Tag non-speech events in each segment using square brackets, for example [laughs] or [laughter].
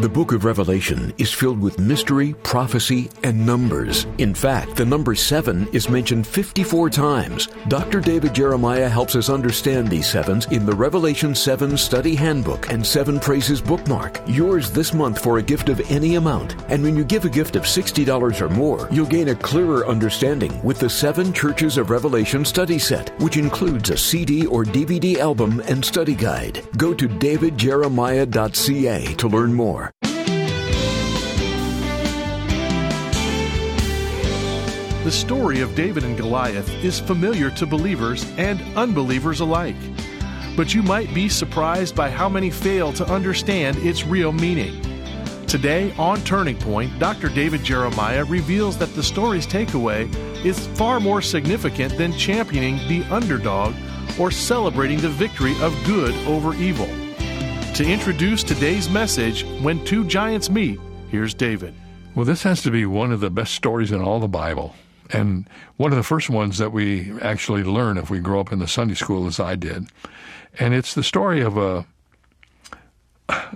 The book of Revelation is filled with mystery, prophecy, and numbers. In fact, the number 7 is mentioned 54 times. Dr. David Jeremiah helps us understand these sevens in the Revelation 7 Study Handbook and 7 Praises bookmark. Yours this month for a gift of any amount. And when you give a gift of $60 or more, you'll gain a clearer understanding with the 7 Churches of Revelation study set, which includes a CD or DVD album and study guide. Go to davidjeremiah.ca to learn more. The story of David and Goliath is familiar to believers and unbelievers alike. But you might be surprised by how many fail to understand its real meaning. Today on Turning Point, Dr. David Jeremiah reveals that the story's takeaway is far more significant than championing the underdog or celebrating the victory of good over evil. To introduce today's message, When Two Giants Meet, here's David. Well, this has to be one of the best stories in all the Bible. And one of the first ones that we actually learn if we grow up in the Sunday school, as I did. And it's the story of a,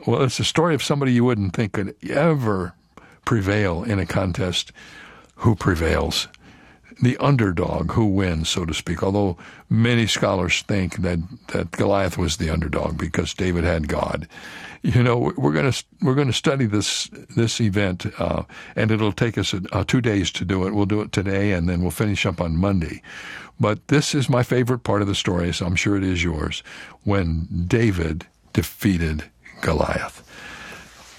well, it's the story of somebody you wouldn't think could ever prevail in a contest who prevails. The underdog who wins, so to speak. Although many scholars think that, that Goliath was the underdog because David had God you know, we're going to we're going to study this this event, uh, and it'll take us uh, two days to do it. We'll do it today, and then we'll finish up on Monday. But this is my favorite part of the story, so I'm sure it is yours. When David defeated Goliath.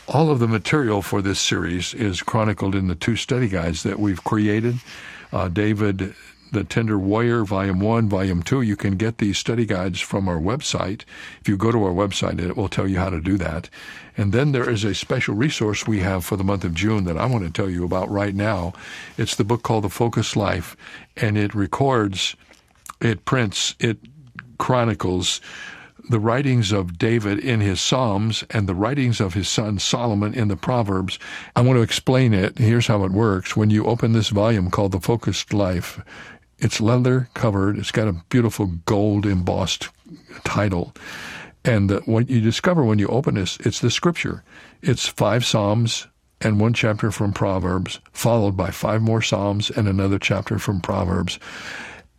All of the material for this series is chronicled in the two study guides that we've created. Uh, David the Tender Warrior, Volume 1, Volume 2. You can get these study guides from our website. If you go to our website, it will tell you how to do that. And then there is a special resource we have for the month of June that I want to tell you about right now. It's the book called The Focused Life, and it records, it prints, it chronicles the writings of David in his Psalms and the writings of his son Solomon in the Proverbs. I want to explain it. Here's how it works. When you open this volume called The Focused Life, it's leather covered. It's got a beautiful gold embossed title. And what you discover when you open this, it's the scripture. It's five Psalms and one chapter from Proverbs, followed by five more Psalms and another chapter from Proverbs.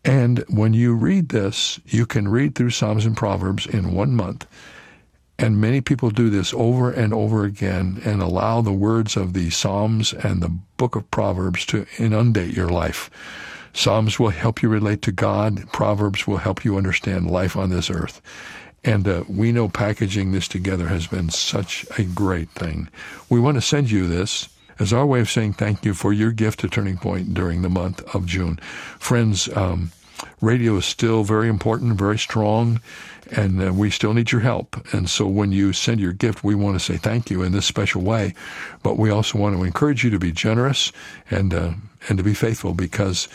And when you read this, you can read through Psalms and Proverbs in one month. And many people do this over and over again and allow the words of the Psalms and the book of Proverbs to inundate your life. Psalms will help you relate to God. Proverbs will help you understand life on this earth. And uh, we know packaging this together has been such a great thing. We want to send you this as our way of saying thank you for your gift to Turning Point during the month of June. Friends, um, radio is still very important, very strong, and uh, we still need your help. And so when you send your gift, we want to say thank you in this special way. But we also want to encourage you to be generous and uh, and to be faithful because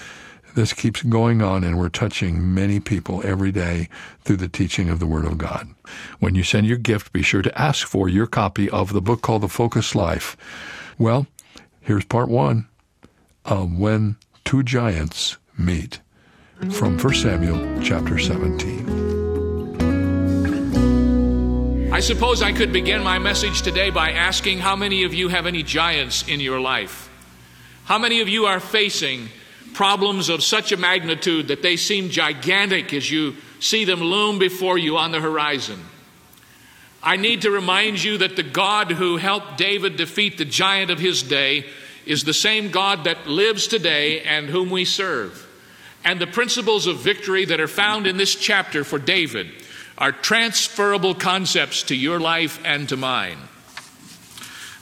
this keeps going on and we're touching many people every day through the teaching of the Word of God. When you send your gift, be sure to ask for your copy of the book called The Focused Life. Well, here's part one of When Two Giants Meet from 1 Samuel chapter 17. I suppose I could begin my message today by asking how many of you have any giants in your life? How many of you are facing problems of such a magnitude that they seem gigantic as you see them loom before you on the horizon. I need to remind you that the God who helped David defeat the giant of his day is the same God that lives today and whom we serve. And the principles of victory that are found in this chapter for David are transferable concepts to your life and to mine.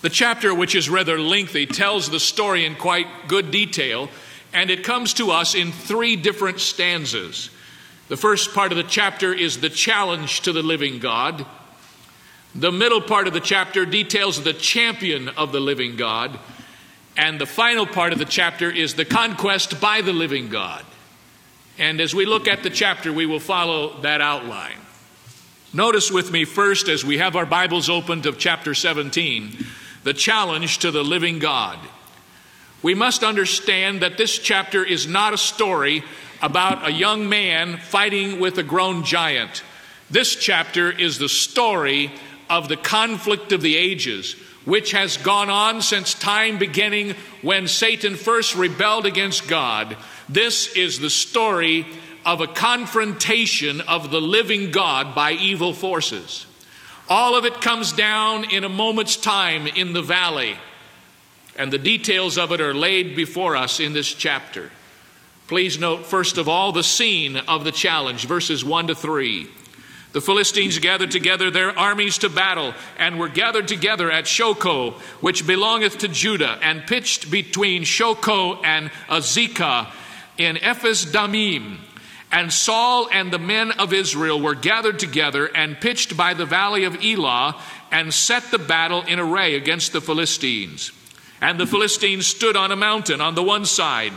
The chapter, which is rather lengthy, tells the story in quite good detail and it comes to us in three different stanzas. The first part of the chapter is the challenge to the living God. The middle part of the chapter details the champion of the living God. And the final part of the chapter is the conquest by the living God. And as we look at the chapter, we will follow that outline. Notice with me first, as we have our Bibles open to chapter 17, the challenge to the living God we must understand that this chapter is not a story about a young man fighting with a grown giant. This chapter is the story of the conflict of the ages which has gone on since time beginning when Satan first rebelled against God. This is the story of a confrontation of the living God by evil forces. All of it comes down in a moment's time in the valley, and the details of it are laid before us in this chapter. Please note, first of all, the scene of the challenge, verses 1 to 3. The Philistines gathered together their armies to battle, and were gathered together at Shochoh, which belongeth to Judah, and pitched between Shochoh and Azekah in Ephes Dammim. And Saul and the men of Israel were gathered together and pitched by the valley of Elah, and set the battle in array against the Philistines. And the Philistines stood on a mountain on the one side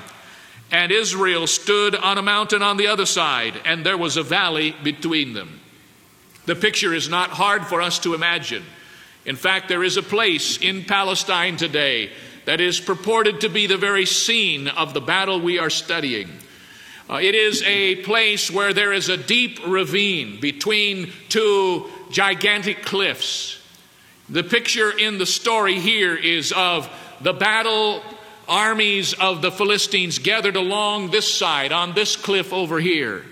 and Israel stood on a mountain on the other side, and there was a valley between them. The picture is not hard for us to imagine. In fact, there is a place in Palestine today that is purported to be the very scene of the battle we are studying. Uh, it is a place where there is a deep ravine between two gigantic cliffs. The picture in the story here is of the battle armies of the Philistines gathered along this side, on this cliff over here.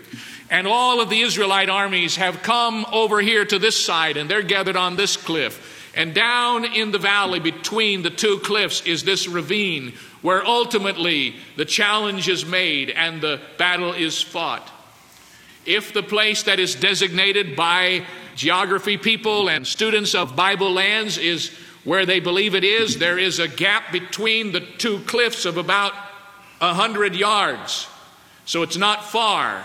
And all of the Israelite armies have come over here to this side, and they're gathered on this cliff. And down in the valley between the two cliffs is this ravine where ultimately the challenge is made and the battle is fought. If the place that is designated by geography people and students of Bible lands is where they believe it is, there is a gap between the two cliffs of about a hundred yards. So it's not far.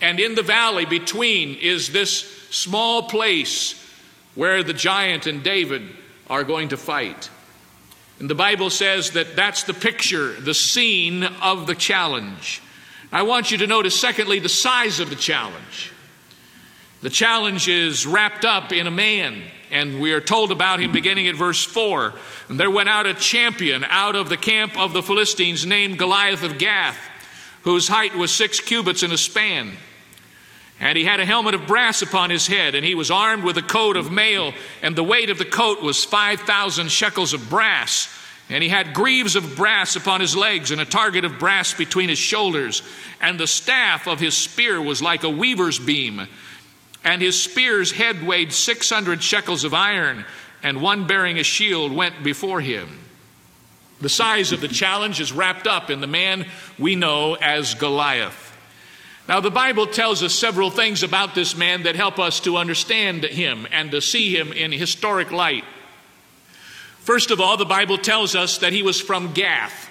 And in the valley between is this small place where the giant and David are going to fight. And the Bible says that that's the picture, the scene of the challenge. I want you to notice, secondly, the size of the challenge. The challenge is wrapped up in a man and we are told about him beginning at verse 4. And there went out a champion out of the camp of the Philistines named Goliath of Gath, whose height was six cubits and a span. And he had a helmet of brass upon his head, and he was armed with a coat of mail, and the weight of the coat was 5,000 shekels of brass. And he had greaves of brass upon his legs, and a target of brass between his shoulders. And the staff of his spear was like a weaver's beam and his spear's head weighed 600 shekels of iron, and one bearing a shield went before him. The size of the challenge is wrapped up in the man we know as Goliath. Now, the Bible tells us several things about this man that help us to understand him and to see him in historic light. First of all, the Bible tells us that he was from Gath.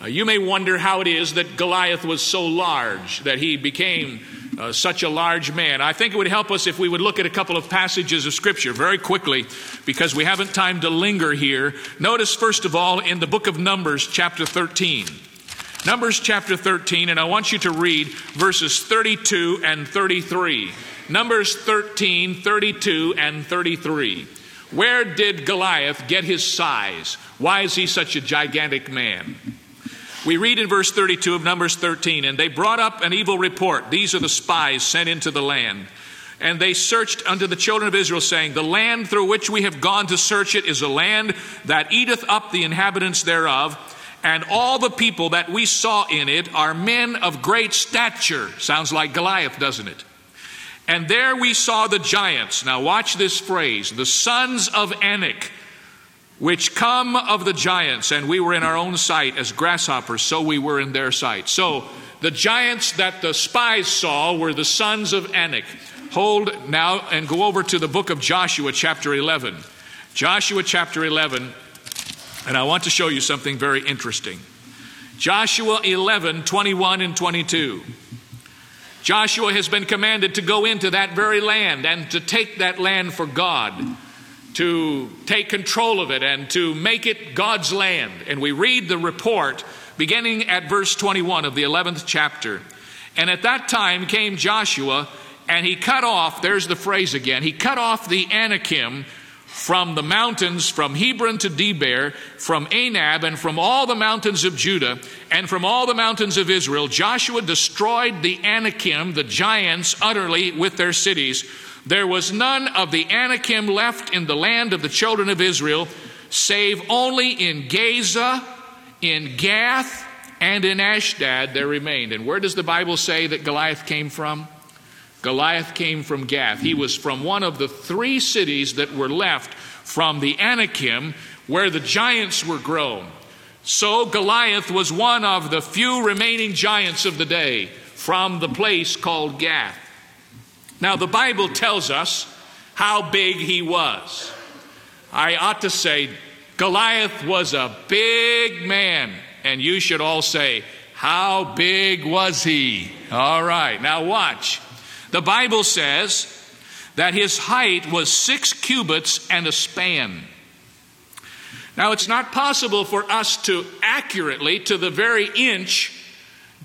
Uh, you may wonder how it is that Goliath was so large, that he became uh, such a large man. I think it would help us if we would look at a couple of passages of Scripture very quickly because we haven't time to linger here. Notice, first of all, in the book of Numbers, chapter 13. Numbers chapter 13, and I want you to read verses 32 and 33. Numbers 13, 32, and 33. Where did Goliath get his size? Why is he such a gigantic man? We read in verse 32 of Numbers 13, and they brought up an evil report. These are the spies sent into the land. And they searched unto the children of Israel, saying, The land through which we have gone to search it is a land that eateth up the inhabitants thereof, and all the people that we saw in it are men of great stature. Sounds like Goliath, doesn't it? And there we saw the giants. Now, watch this phrase the sons of Anak which come of the giants, and we were in our own sight as grasshoppers, so we were in their sight. So the giants that the spies saw were the sons of Anak. Hold now and go over to the book of Joshua, chapter 11. Joshua, chapter 11, and I want to show you something very interesting. Joshua 11, 21 and 22. Joshua has been commanded to go into that very land and to take that land for God to take control of it and to make it God's land. And we read the report beginning at verse 21 of the 11th chapter. And at that time came Joshua and he cut off, there's the phrase again, he cut off the Anakim from the mountains, from Hebron to Debir, from Anab, and from all the mountains of Judah, and from all the mountains of Israel. Joshua destroyed the Anakim, the giants, utterly with their cities there was none of the Anakim left in the land of the children of Israel, save only in Gaza, in Gath, and in Ashdod there remained. And where does the Bible say that Goliath came from? Goliath came from Gath. He was from one of the three cities that were left from the Anakim where the giants were grown. So Goliath was one of the few remaining giants of the day from the place called Gath. Now, the Bible tells us how big he was. I ought to say, Goliath was a big man. And you should all say, How big was he? All right, now watch. The Bible says that his height was six cubits and a span. Now, it's not possible for us to accurately, to the very inch,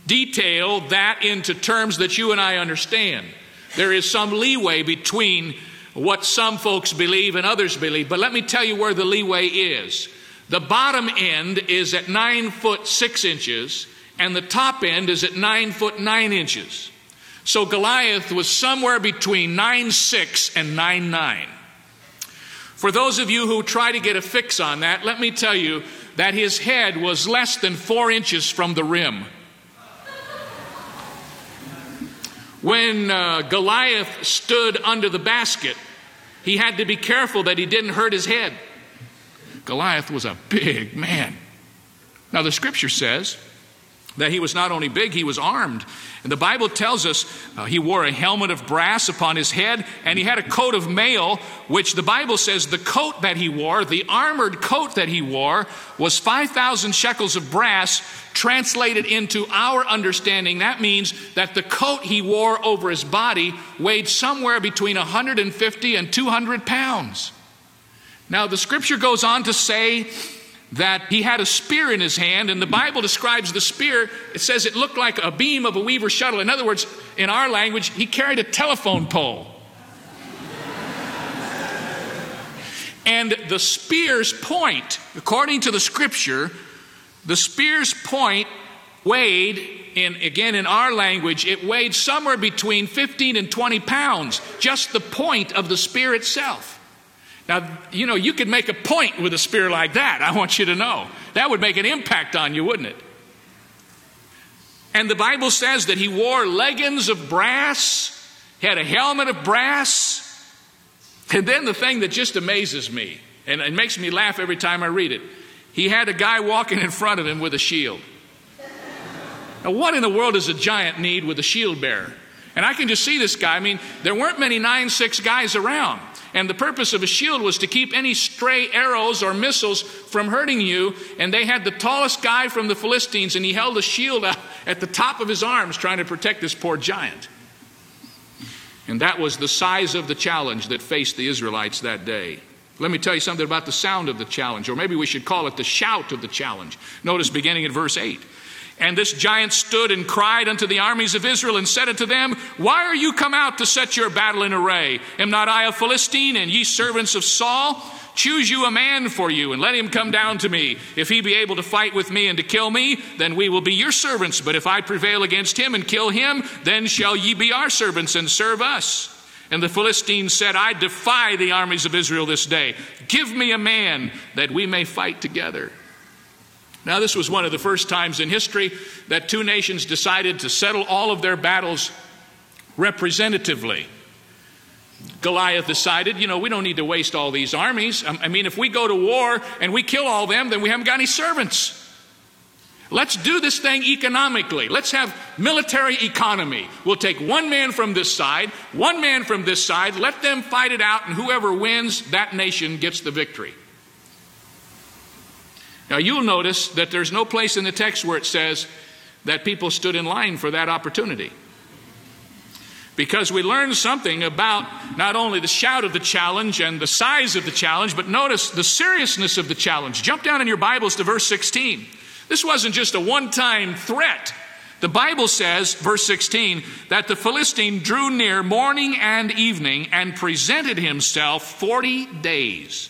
detail that into terms that you and I understand. There is some leeway between what some folks believe and others believe, but let me tell you where the leeway is. The bottom end is at nine foot six inches, and the top end is at nine foot nine inches. So Goliath was somewhere between nine six and nine nine. For those of you who try to get a fix on that, let me tell you that his head was less than four inches from the rim. When uh, Goliath stood under the basket, he had to be careful that he didn't hurt his head. Goliath was a big man. Now, the scripture says that he was not only big, he was armed. And the Bible tells us uh, he wore a helmet of brass upon his head and he had a coat of mail, which the Bible says the coat that he wore, the armored coat that he wore, was 5,000 shekels of brass. Translated into our understanding, that means that the coat he wore over his body weighed somewhere between 150 and 200 pounds. Now, the scripture goes on to say that he had a spear in his hand, and the Bible describes the spear. It says it looked like a beam of a weaver shuttle. In other words, in our language, he carried a telephone pole. and the spear's point, according to the scripture, the spear's point weighed, in, again in our language, it weighed somewhere between 15 and 20 pounds, just the point of the spear itself. Now, you know, you could make a point with a spear like that. I want you to know. That would make an impact on you, wouldn't it? And the Bible says that he wore leggings of brass, he had a helmet of brass. And then the thing that just amazes me, and it makes me laugh every time I read it, he had a guy walking in front of him with a shield. Now, what in the world does a giant need with a shield bearer? And I can just see this guy. I mean, there weren't many 9 6 guys around. And the purpose of a shield was to keep any stray arrows or missiles from hurting you. And they had the tallest guy from the Philistines, and he held a shield at the top of his arms trying to protect this poor giant. And that was the size of the challenge that faced the Israelites that day. Let me tell you something about the sound of the challenge, or maybe we should call it the shout of the challenge. Notice beginning at verse 8. And this giant stood and cried unto the armies of Israel and said unto them, Why are you come out to set your battle in array? Am not I a Philistine, and ye servants of Saul? Choose you a man for you, and let him come down to me. If he be able to fight with me and to kill me, then we will be your servants. But if I prevail against him and kill him, then shall ye be our servants and serve us. And the Philistine said, I defy the armies of Israel this day. Give me a man that we may fight together. Now, this was one of the first times in history that two nations decided to settle all of their battles representatively. Goliath decided, you know, we don't need to waste all these armies. Um, I mean, if we go to war and we kill all them, then we haven't got any servants. Let's do this thing economically. Let's have military economy. We'll take one man from this side, one man from this side, let them fight it out, and whoever wins, that nation gets the victory. Now, you'll notice that there's no place in the text where it says that people stood in line for that opportunity. Because we learned something about not only the shout of the challenge and the size of the challenge, but notice the seriousness of the challenge. Jump down in your Bibles to verse 16. This wasn't just a one time threat. The Bible says, verse 16, that the Philistine drew near morning and evening and presented himself 40 days.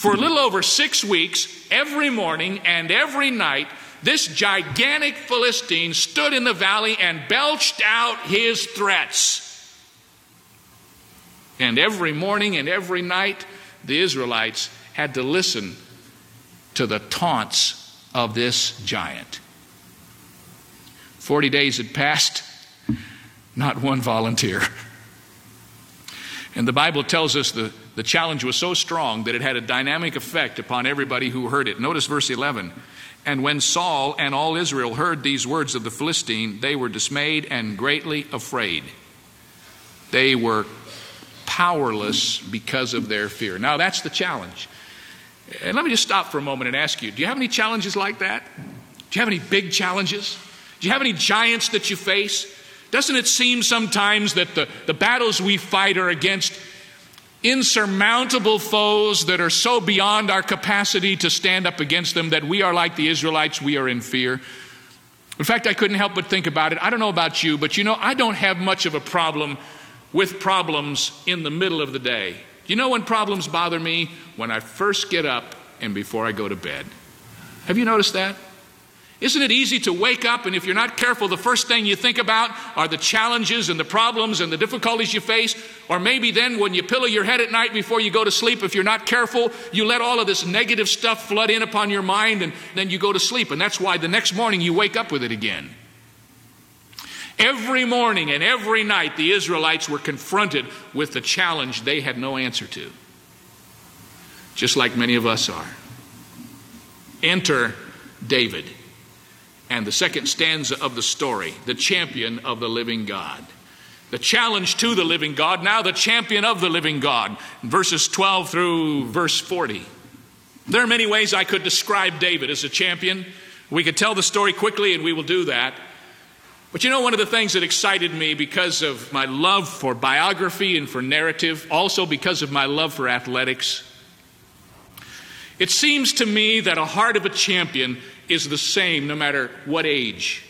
For a little over six weeks, every morning and every night, this gigantic Philistine stood in the valley and belched out his threats. And every morning and every night, the Israelites had to listen to the taunts of this giant. Forty days had passed, not one volunteer. And the Bible tells us the, the challenge was so strong that it had a dynamic effect upon everybody who heard it. Notice verse 11. And when Saul and all Israel heard these words of the Philistine, they were dismayed and greatly afraid. They were powerless because of their fear. Now, that's the challenge. And let me just stop for a moment and ask you do you have any challenges like that? Do you have any big challenges? Do you have any giants that you face? Doesn't it seem sometimes that the, the battles we fight are against insurmountable foes that are so beyond our capacity to stand up against them that we are like the Israelites, we are in fear? In fact, I couldn't help but think about it. I don't know about you, but you know, I don't have much of a problem with problems in the middle of the day. You know when problems bother me? When I first get up and before I go to bed. Have you noticed that? Isn't it easy to wake up and if you're not careful, the first thing you think about are the challenges and the problems and the difficulties you face? Or maybe then when you pillow your head at night before you go to sleep, if you're not careful, you let all of this negative stuff flood in upon your mind and then you go to sleep. And that's why the next morning you wake up with it again. Every morning and every night, the Israelites were confronted with the challenge they had no answer to, just like many of us are. Enter David and the second stanza of the story, the champion of the living God. The challenge to the living God, now the champion of the living God, verses 12 through verse 40. There are many ways I could describe David as a champion. We could tell the story quickly, and we will do that. But you know, one of the things that excited me because of my love for biography and for narrative, also because of my love for athletics, it seems to me that a heart of a champion is the same no matter what age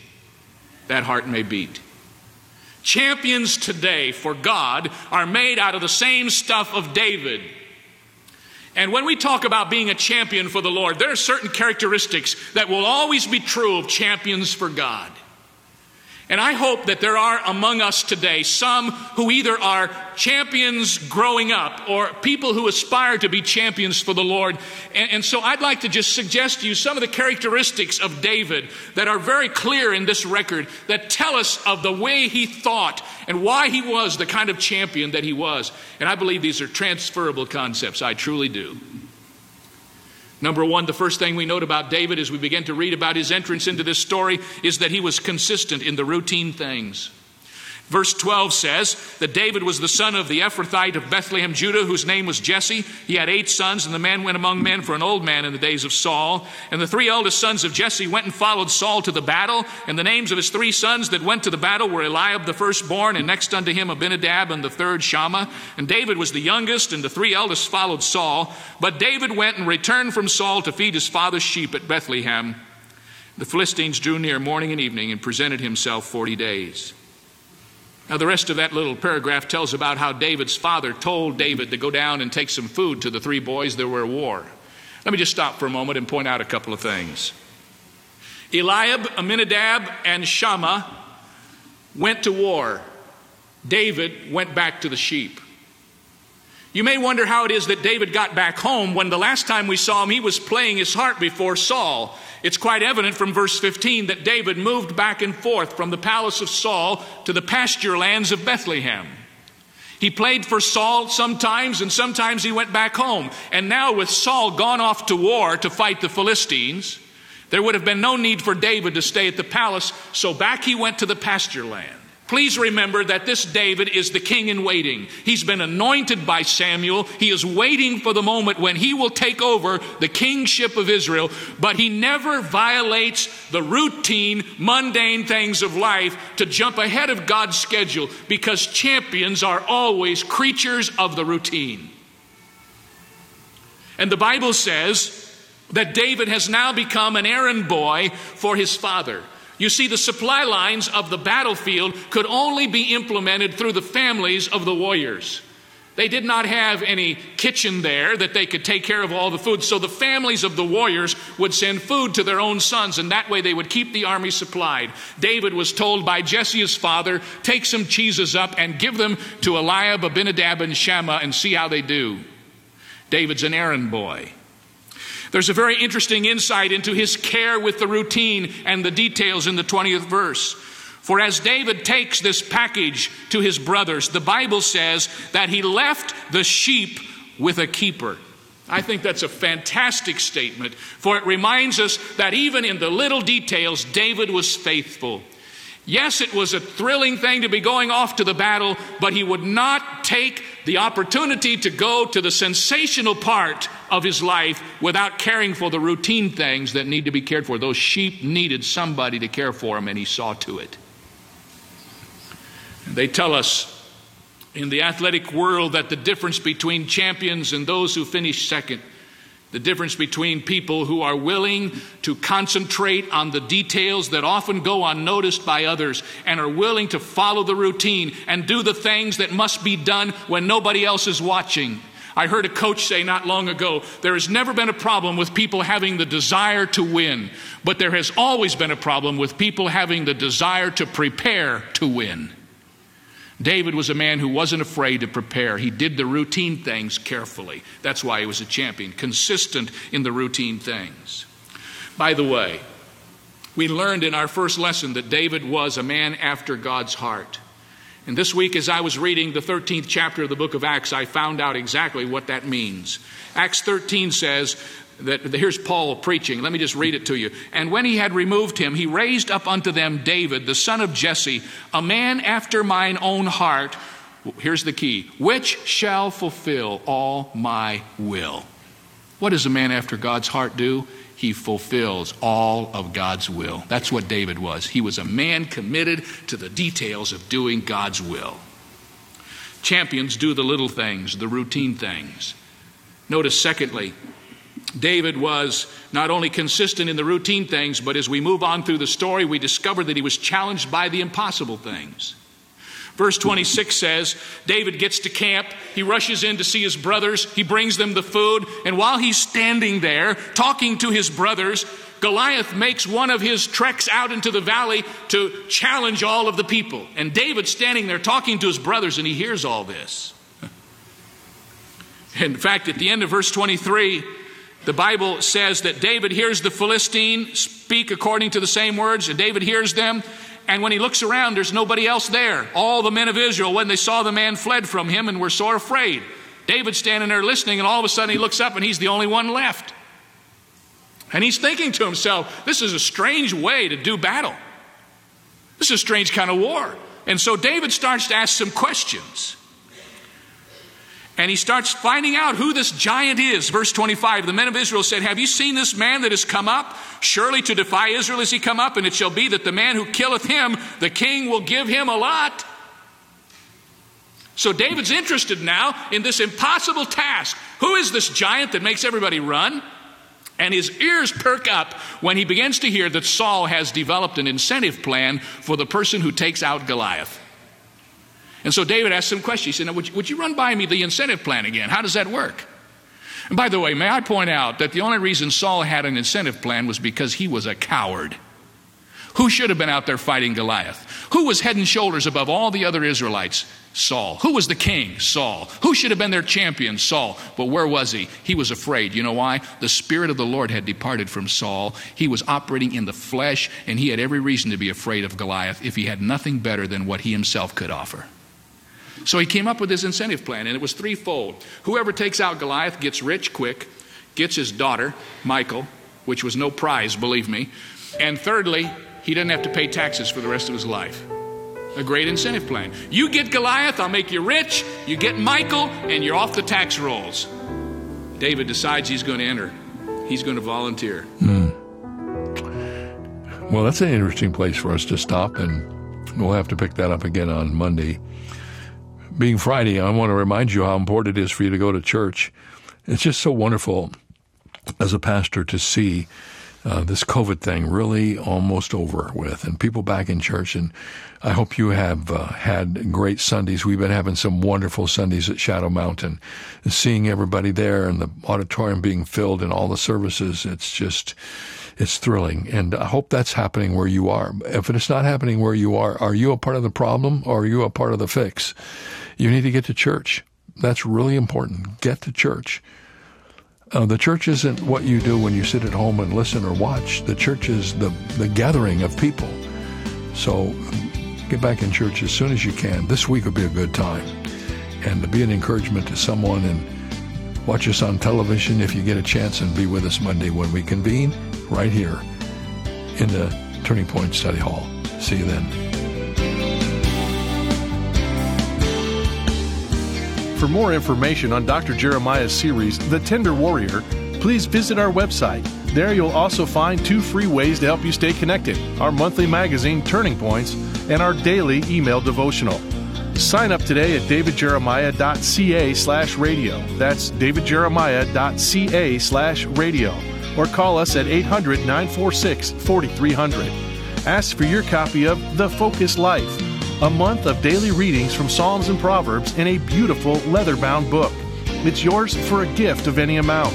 that heart may beat. Champions today for God are made out of the same stuff of David. And when we talk about being a champion for the Lord, there are certain characteristics that will always be true of champions for God. And I hope that there are among us today some who either are champions growing up or people who aspire to be champions for the Lord. And, and, so I'd like to just suggest to you some of the characteristics of David that are very clear in this record that tell us of the way he thought and why he was the kind of champion that he was. And I believe these are transferable concepts. I truly do. Number one, the first thing we note about David as we begin to read about his entrance into this story is that he was consistent in the routine things. Verse 12 says that David was the son of the Ephrathite of Bethlehem, Judah, whose name was Jesse. He had eight sons, and the man went among men for an old man in the days of Saul. And the three eldest sons of Jesse went and followed Saul to the battle. And the names of his three sons that went to the battle were Eliab the firstborn, and next unto him Abinadab, and the third Shammah. And David was the youngest, and the three eldest followed Saul. But David went and returned from Saul to feed his father's sheep at Bethlehem. The Philistines drew near morning and evening and presented himself forty days. Now, the rest of that little paragraph tells about how David's father told David to go down and take some food to the three boys that were at war. Let me just stop for a moment and point out a couple of things. Eliab, Aminadab, and Shammah went to war. David went back to the sheep. You may wonder how it is that David got back home when the last time we saw him, he was playing his harp before Saul. It's quite evident from verse 15 that David moved back and forth from the palace of Saul to the pasture lands of Bethlehem. He played for Saul sometimes, and sometimes he went back home. And now, with Saul gone off to war to fight the Philistines, there would have been no need for David to stay at the palace, so back he went to the pasture land. Please remember that this David is the king in waiting. He's been anointed by Samuel. He is waiting for the moment when he will take over the kingship of Israel, but he never violates the routine, mundane things of life to jump ahead of God's schedule because champions are always creatures of the routine. And the Bible says that David has now become an errand boy for his father. You see, the supply lines of the battlefield could only be implemented through the families of the warriors. They did not have any kitchen there that they could take care of all the food. So the families of the warriors would send food to their own sons, and that way they would keep the army supplied. David was told by Jesse's father, take some cheeses up and give them to Eliab, Abinadab, and Shammah and see how they do. David's an errand boy. There's a very interesting insight into his care with the routine and the details in the 20th verse. For as David takes this package to his brothers, the Bible says that he left the sheep with a keeper. I think that's a fantastic statement, for it reminds us that even in the little details, David was faithful. Yes, it was a thrilling thing to be going off to the battle, but he would not take the opportunity to go to the sensational part of his life without caring for the routine things that need to be cared for. Those sheep needed somebody to care for them, and he saw to it. They tell us in the athletic world that the difference between champions and those who finish second, the difference between people who are willing to concentrate on the details that often go unnoticed by others and are willing to follow the routine and do the things that must be done when nobody else is watching. I heard a coach say not long ago there has never been a problem with people having the desire to win, but there has always been a problem with people having the desire to prepare to win. David was a man who wasn't afraid to prepare. He did the routine things carefully. That's why he was a champion, consistent in the routine things. By the way, we learned in our first lesson that David was a man after God's heart. And this week, as I was reading the 13th chapter of the book of Acts, I found out exactly what that means. Acts 13 says, that here's Paul preaching. Let me just read it to you. And when he had removed him, he raised up unto them David, the son of Jesse, a man after mine own heart. Here's the key which shall fulfill all my will. What does a man after God's heart do? He fulfills all of God's will. That's what David was. He was a man committed to the details of doing God's will. Champions do the little things, the routine things. Notice, secondly, David was not only consistent in the routine things, but as we move on through the story, we discover that he was challenged by the impossible things. Verse 26 says David gets to camp, he rushes in to see his brothers, he brings them the food, and while he's standing there talking to his brothers, Goliath makes one of his treks out into the valley to challenge all of the people. And David's standing there talking to his brothers, and he hears all this. [laughs] In fact, at the end of verse 23, the Bible says that David hears the Philistine speak according to the same words, and David hears them. And when he looks around, there's nobody else there. All the men of Israel, when they saw the man, fled from him and were sore afraid. David's standing there listening, and all of a sudden he looks up and he's the only one left. And he's thinking to himself, this is a strange way to do battle. This is a strange kind of war. And so David starts to ask some questions and he starts finding out who this giant is. Verse 25 The men of Israel said, Have you seen this man that has come up? Surely to defy Israel is he come up, and it shall be that the man who killeth him, the king will give him a lot. So David's interested now in this impossible task. Who is this giant that makes everybody run? And his ears perk up when he begins to hear that Saul has developed an incentive plan for the person who takes out Goliath. And so David asked some questions. He said, would you, would you run by me the incentive plan again? How does that work? And by the way, may I point out that the only reason Saul had an incentive plan was because he was a coward. Who should have been out there fighting Goliath? Who was head and shoulders above all the other Israelites? Saul. Who was the king? Saul. Who should have been their champion? Saul. But where was he? He was afraid. You know why? The Spirit of the Lord had departed from Saul. He was operating in the flesh, and he had every reason to be afraid of Goliath if he had nothing better than what he himself could offer. So he came up with his incentive plan, and it was threefold. Whoever takes out Goliath gets rich quick, gets his daughter, Michal, which was no prize, believe me. And thirdly, he doesn't have to pay taxes for the rest of his life. A great incentive plan. You get Goliath, I'll make you rich. You get Michal, and you're off the tax rolls. David decides he's going to enter, he's going to volunteer. Mm. Well, that's an interesting place for us to stop, and we'll have to pick that up again on Monday being Friday, I want to remind you how important it is for you to go to church. It's just so wonderful as a pastor to see uh, this COVID thing really almost over with, and people back in church. And I hope you have uh, had great Sundays. We've been having some wonderful Sundays at Shadow Mountain, seeing everybody there and the auditorium being filled and all the services. It's just it's thrilling. And I hope that's happening where you are. If it's not happening where you are, are you a part of the problem or are you a part of the fix? You need to get to church. That's really important. Get to church. Uh, the church isn't what you do when you sit at home and listen or watch. The church is the, the gathering of people. So get back in church as soon as you can. This week will be a good time. And to be an encouragement to someone and watch us on television if you get a chance and be with us Monday when we convene right here in the Turning Point Study Hall. See you then. For more information on Dr. Jeremiah's series, The Tender Warrior, please visit our website. There you'll also find two free ways to help you stay connected our monthly magazine, Turning Points, and our daily email devotional. Sign up today at davidjeremiah.ca slash radio. That's davidjeremiah.ca slash radio or call us at 800 946 4300. Ask for your copy of The Focused Life, a month of daily readings from Psalms and Proverbs in a beautiful leather bound book. It's yours for a gift of any amount.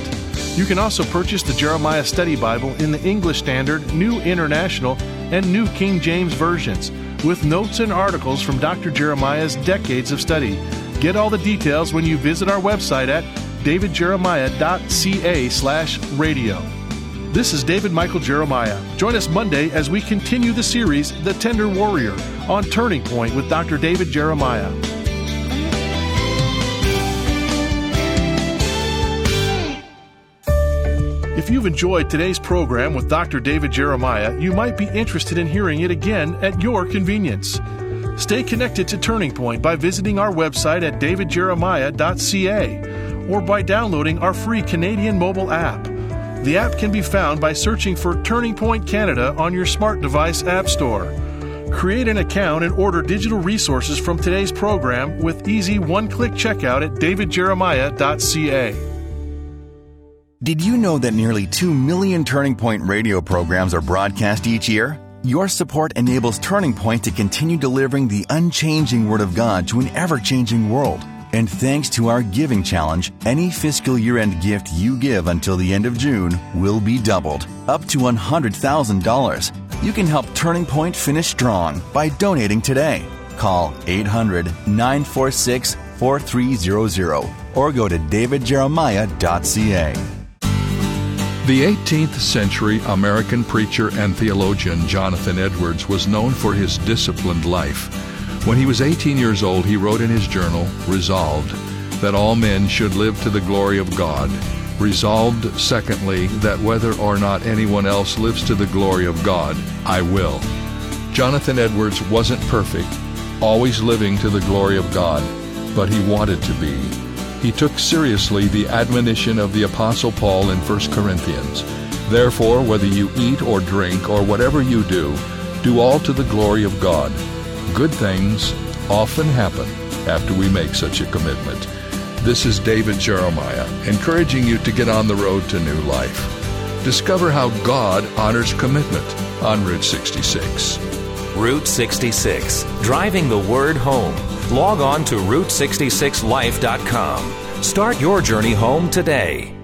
You can also purchase the Jeremiah Study Bible in the English Standard, New International, and New King James versions, with notes and articles from Dr. Jeremiah's decades of study. Get all the details when you visit our website at davidjeremiah.ca slash radio. This is David Michael Jeremiah. Join us Monday as we continue the series, The Tender Warrior, on Turning Point with Dr. David Jeremiah. If you've enjoyed today's program with Dr. David Jeremiah, you might be interested in hearing it again at your convenience. Stay connected to Turning Point by visiting our website at davidjeremiah.ca or by downloading our free Canadian mobile app. The app can be found by searching for Turning Point Canada on your smart device app store. Create an account and order digital resources from today's program with easy one click checkout at davidjeremiah.ca. Did you know that nearly 2 million Turning Point radio programs are broadcast each year? Your support enables Turning Point to continue delivering the unchanging Word of God to an ever changing world. And thanks to our giving challenge, any fiscal year end gift you give until the end of June will be doubled, up to $100,000. You can help Turning Point finish strong by donating today. Call 800 946 4300 or go to davidjeremiah.ca. The 18th century American preacher and theologian Jonathan Edwards was known for his disciplined life. When he was 18 years old, he wrote in his journal, Resolved, that all men should live to the glory of God. Resolved, secondly, that whether or not anyone else lives to the glory of God, I will. Jonathan Edwards wasn't perfect, always living to the glory of God, but he wanted to be. He took seriously the admonition of the Apostle Paul in 1 Corinthians. Therefore, whether you eat or drink or whatever you do, do all to the glory of God good things often happen after we make such a commitment. This is David Jeremiah, encouraging you to get on the road to new life. Discover how God honors commitment on Route 66. Route 66, driving the word home. Log on to Route66Life.com. Start your journey home today.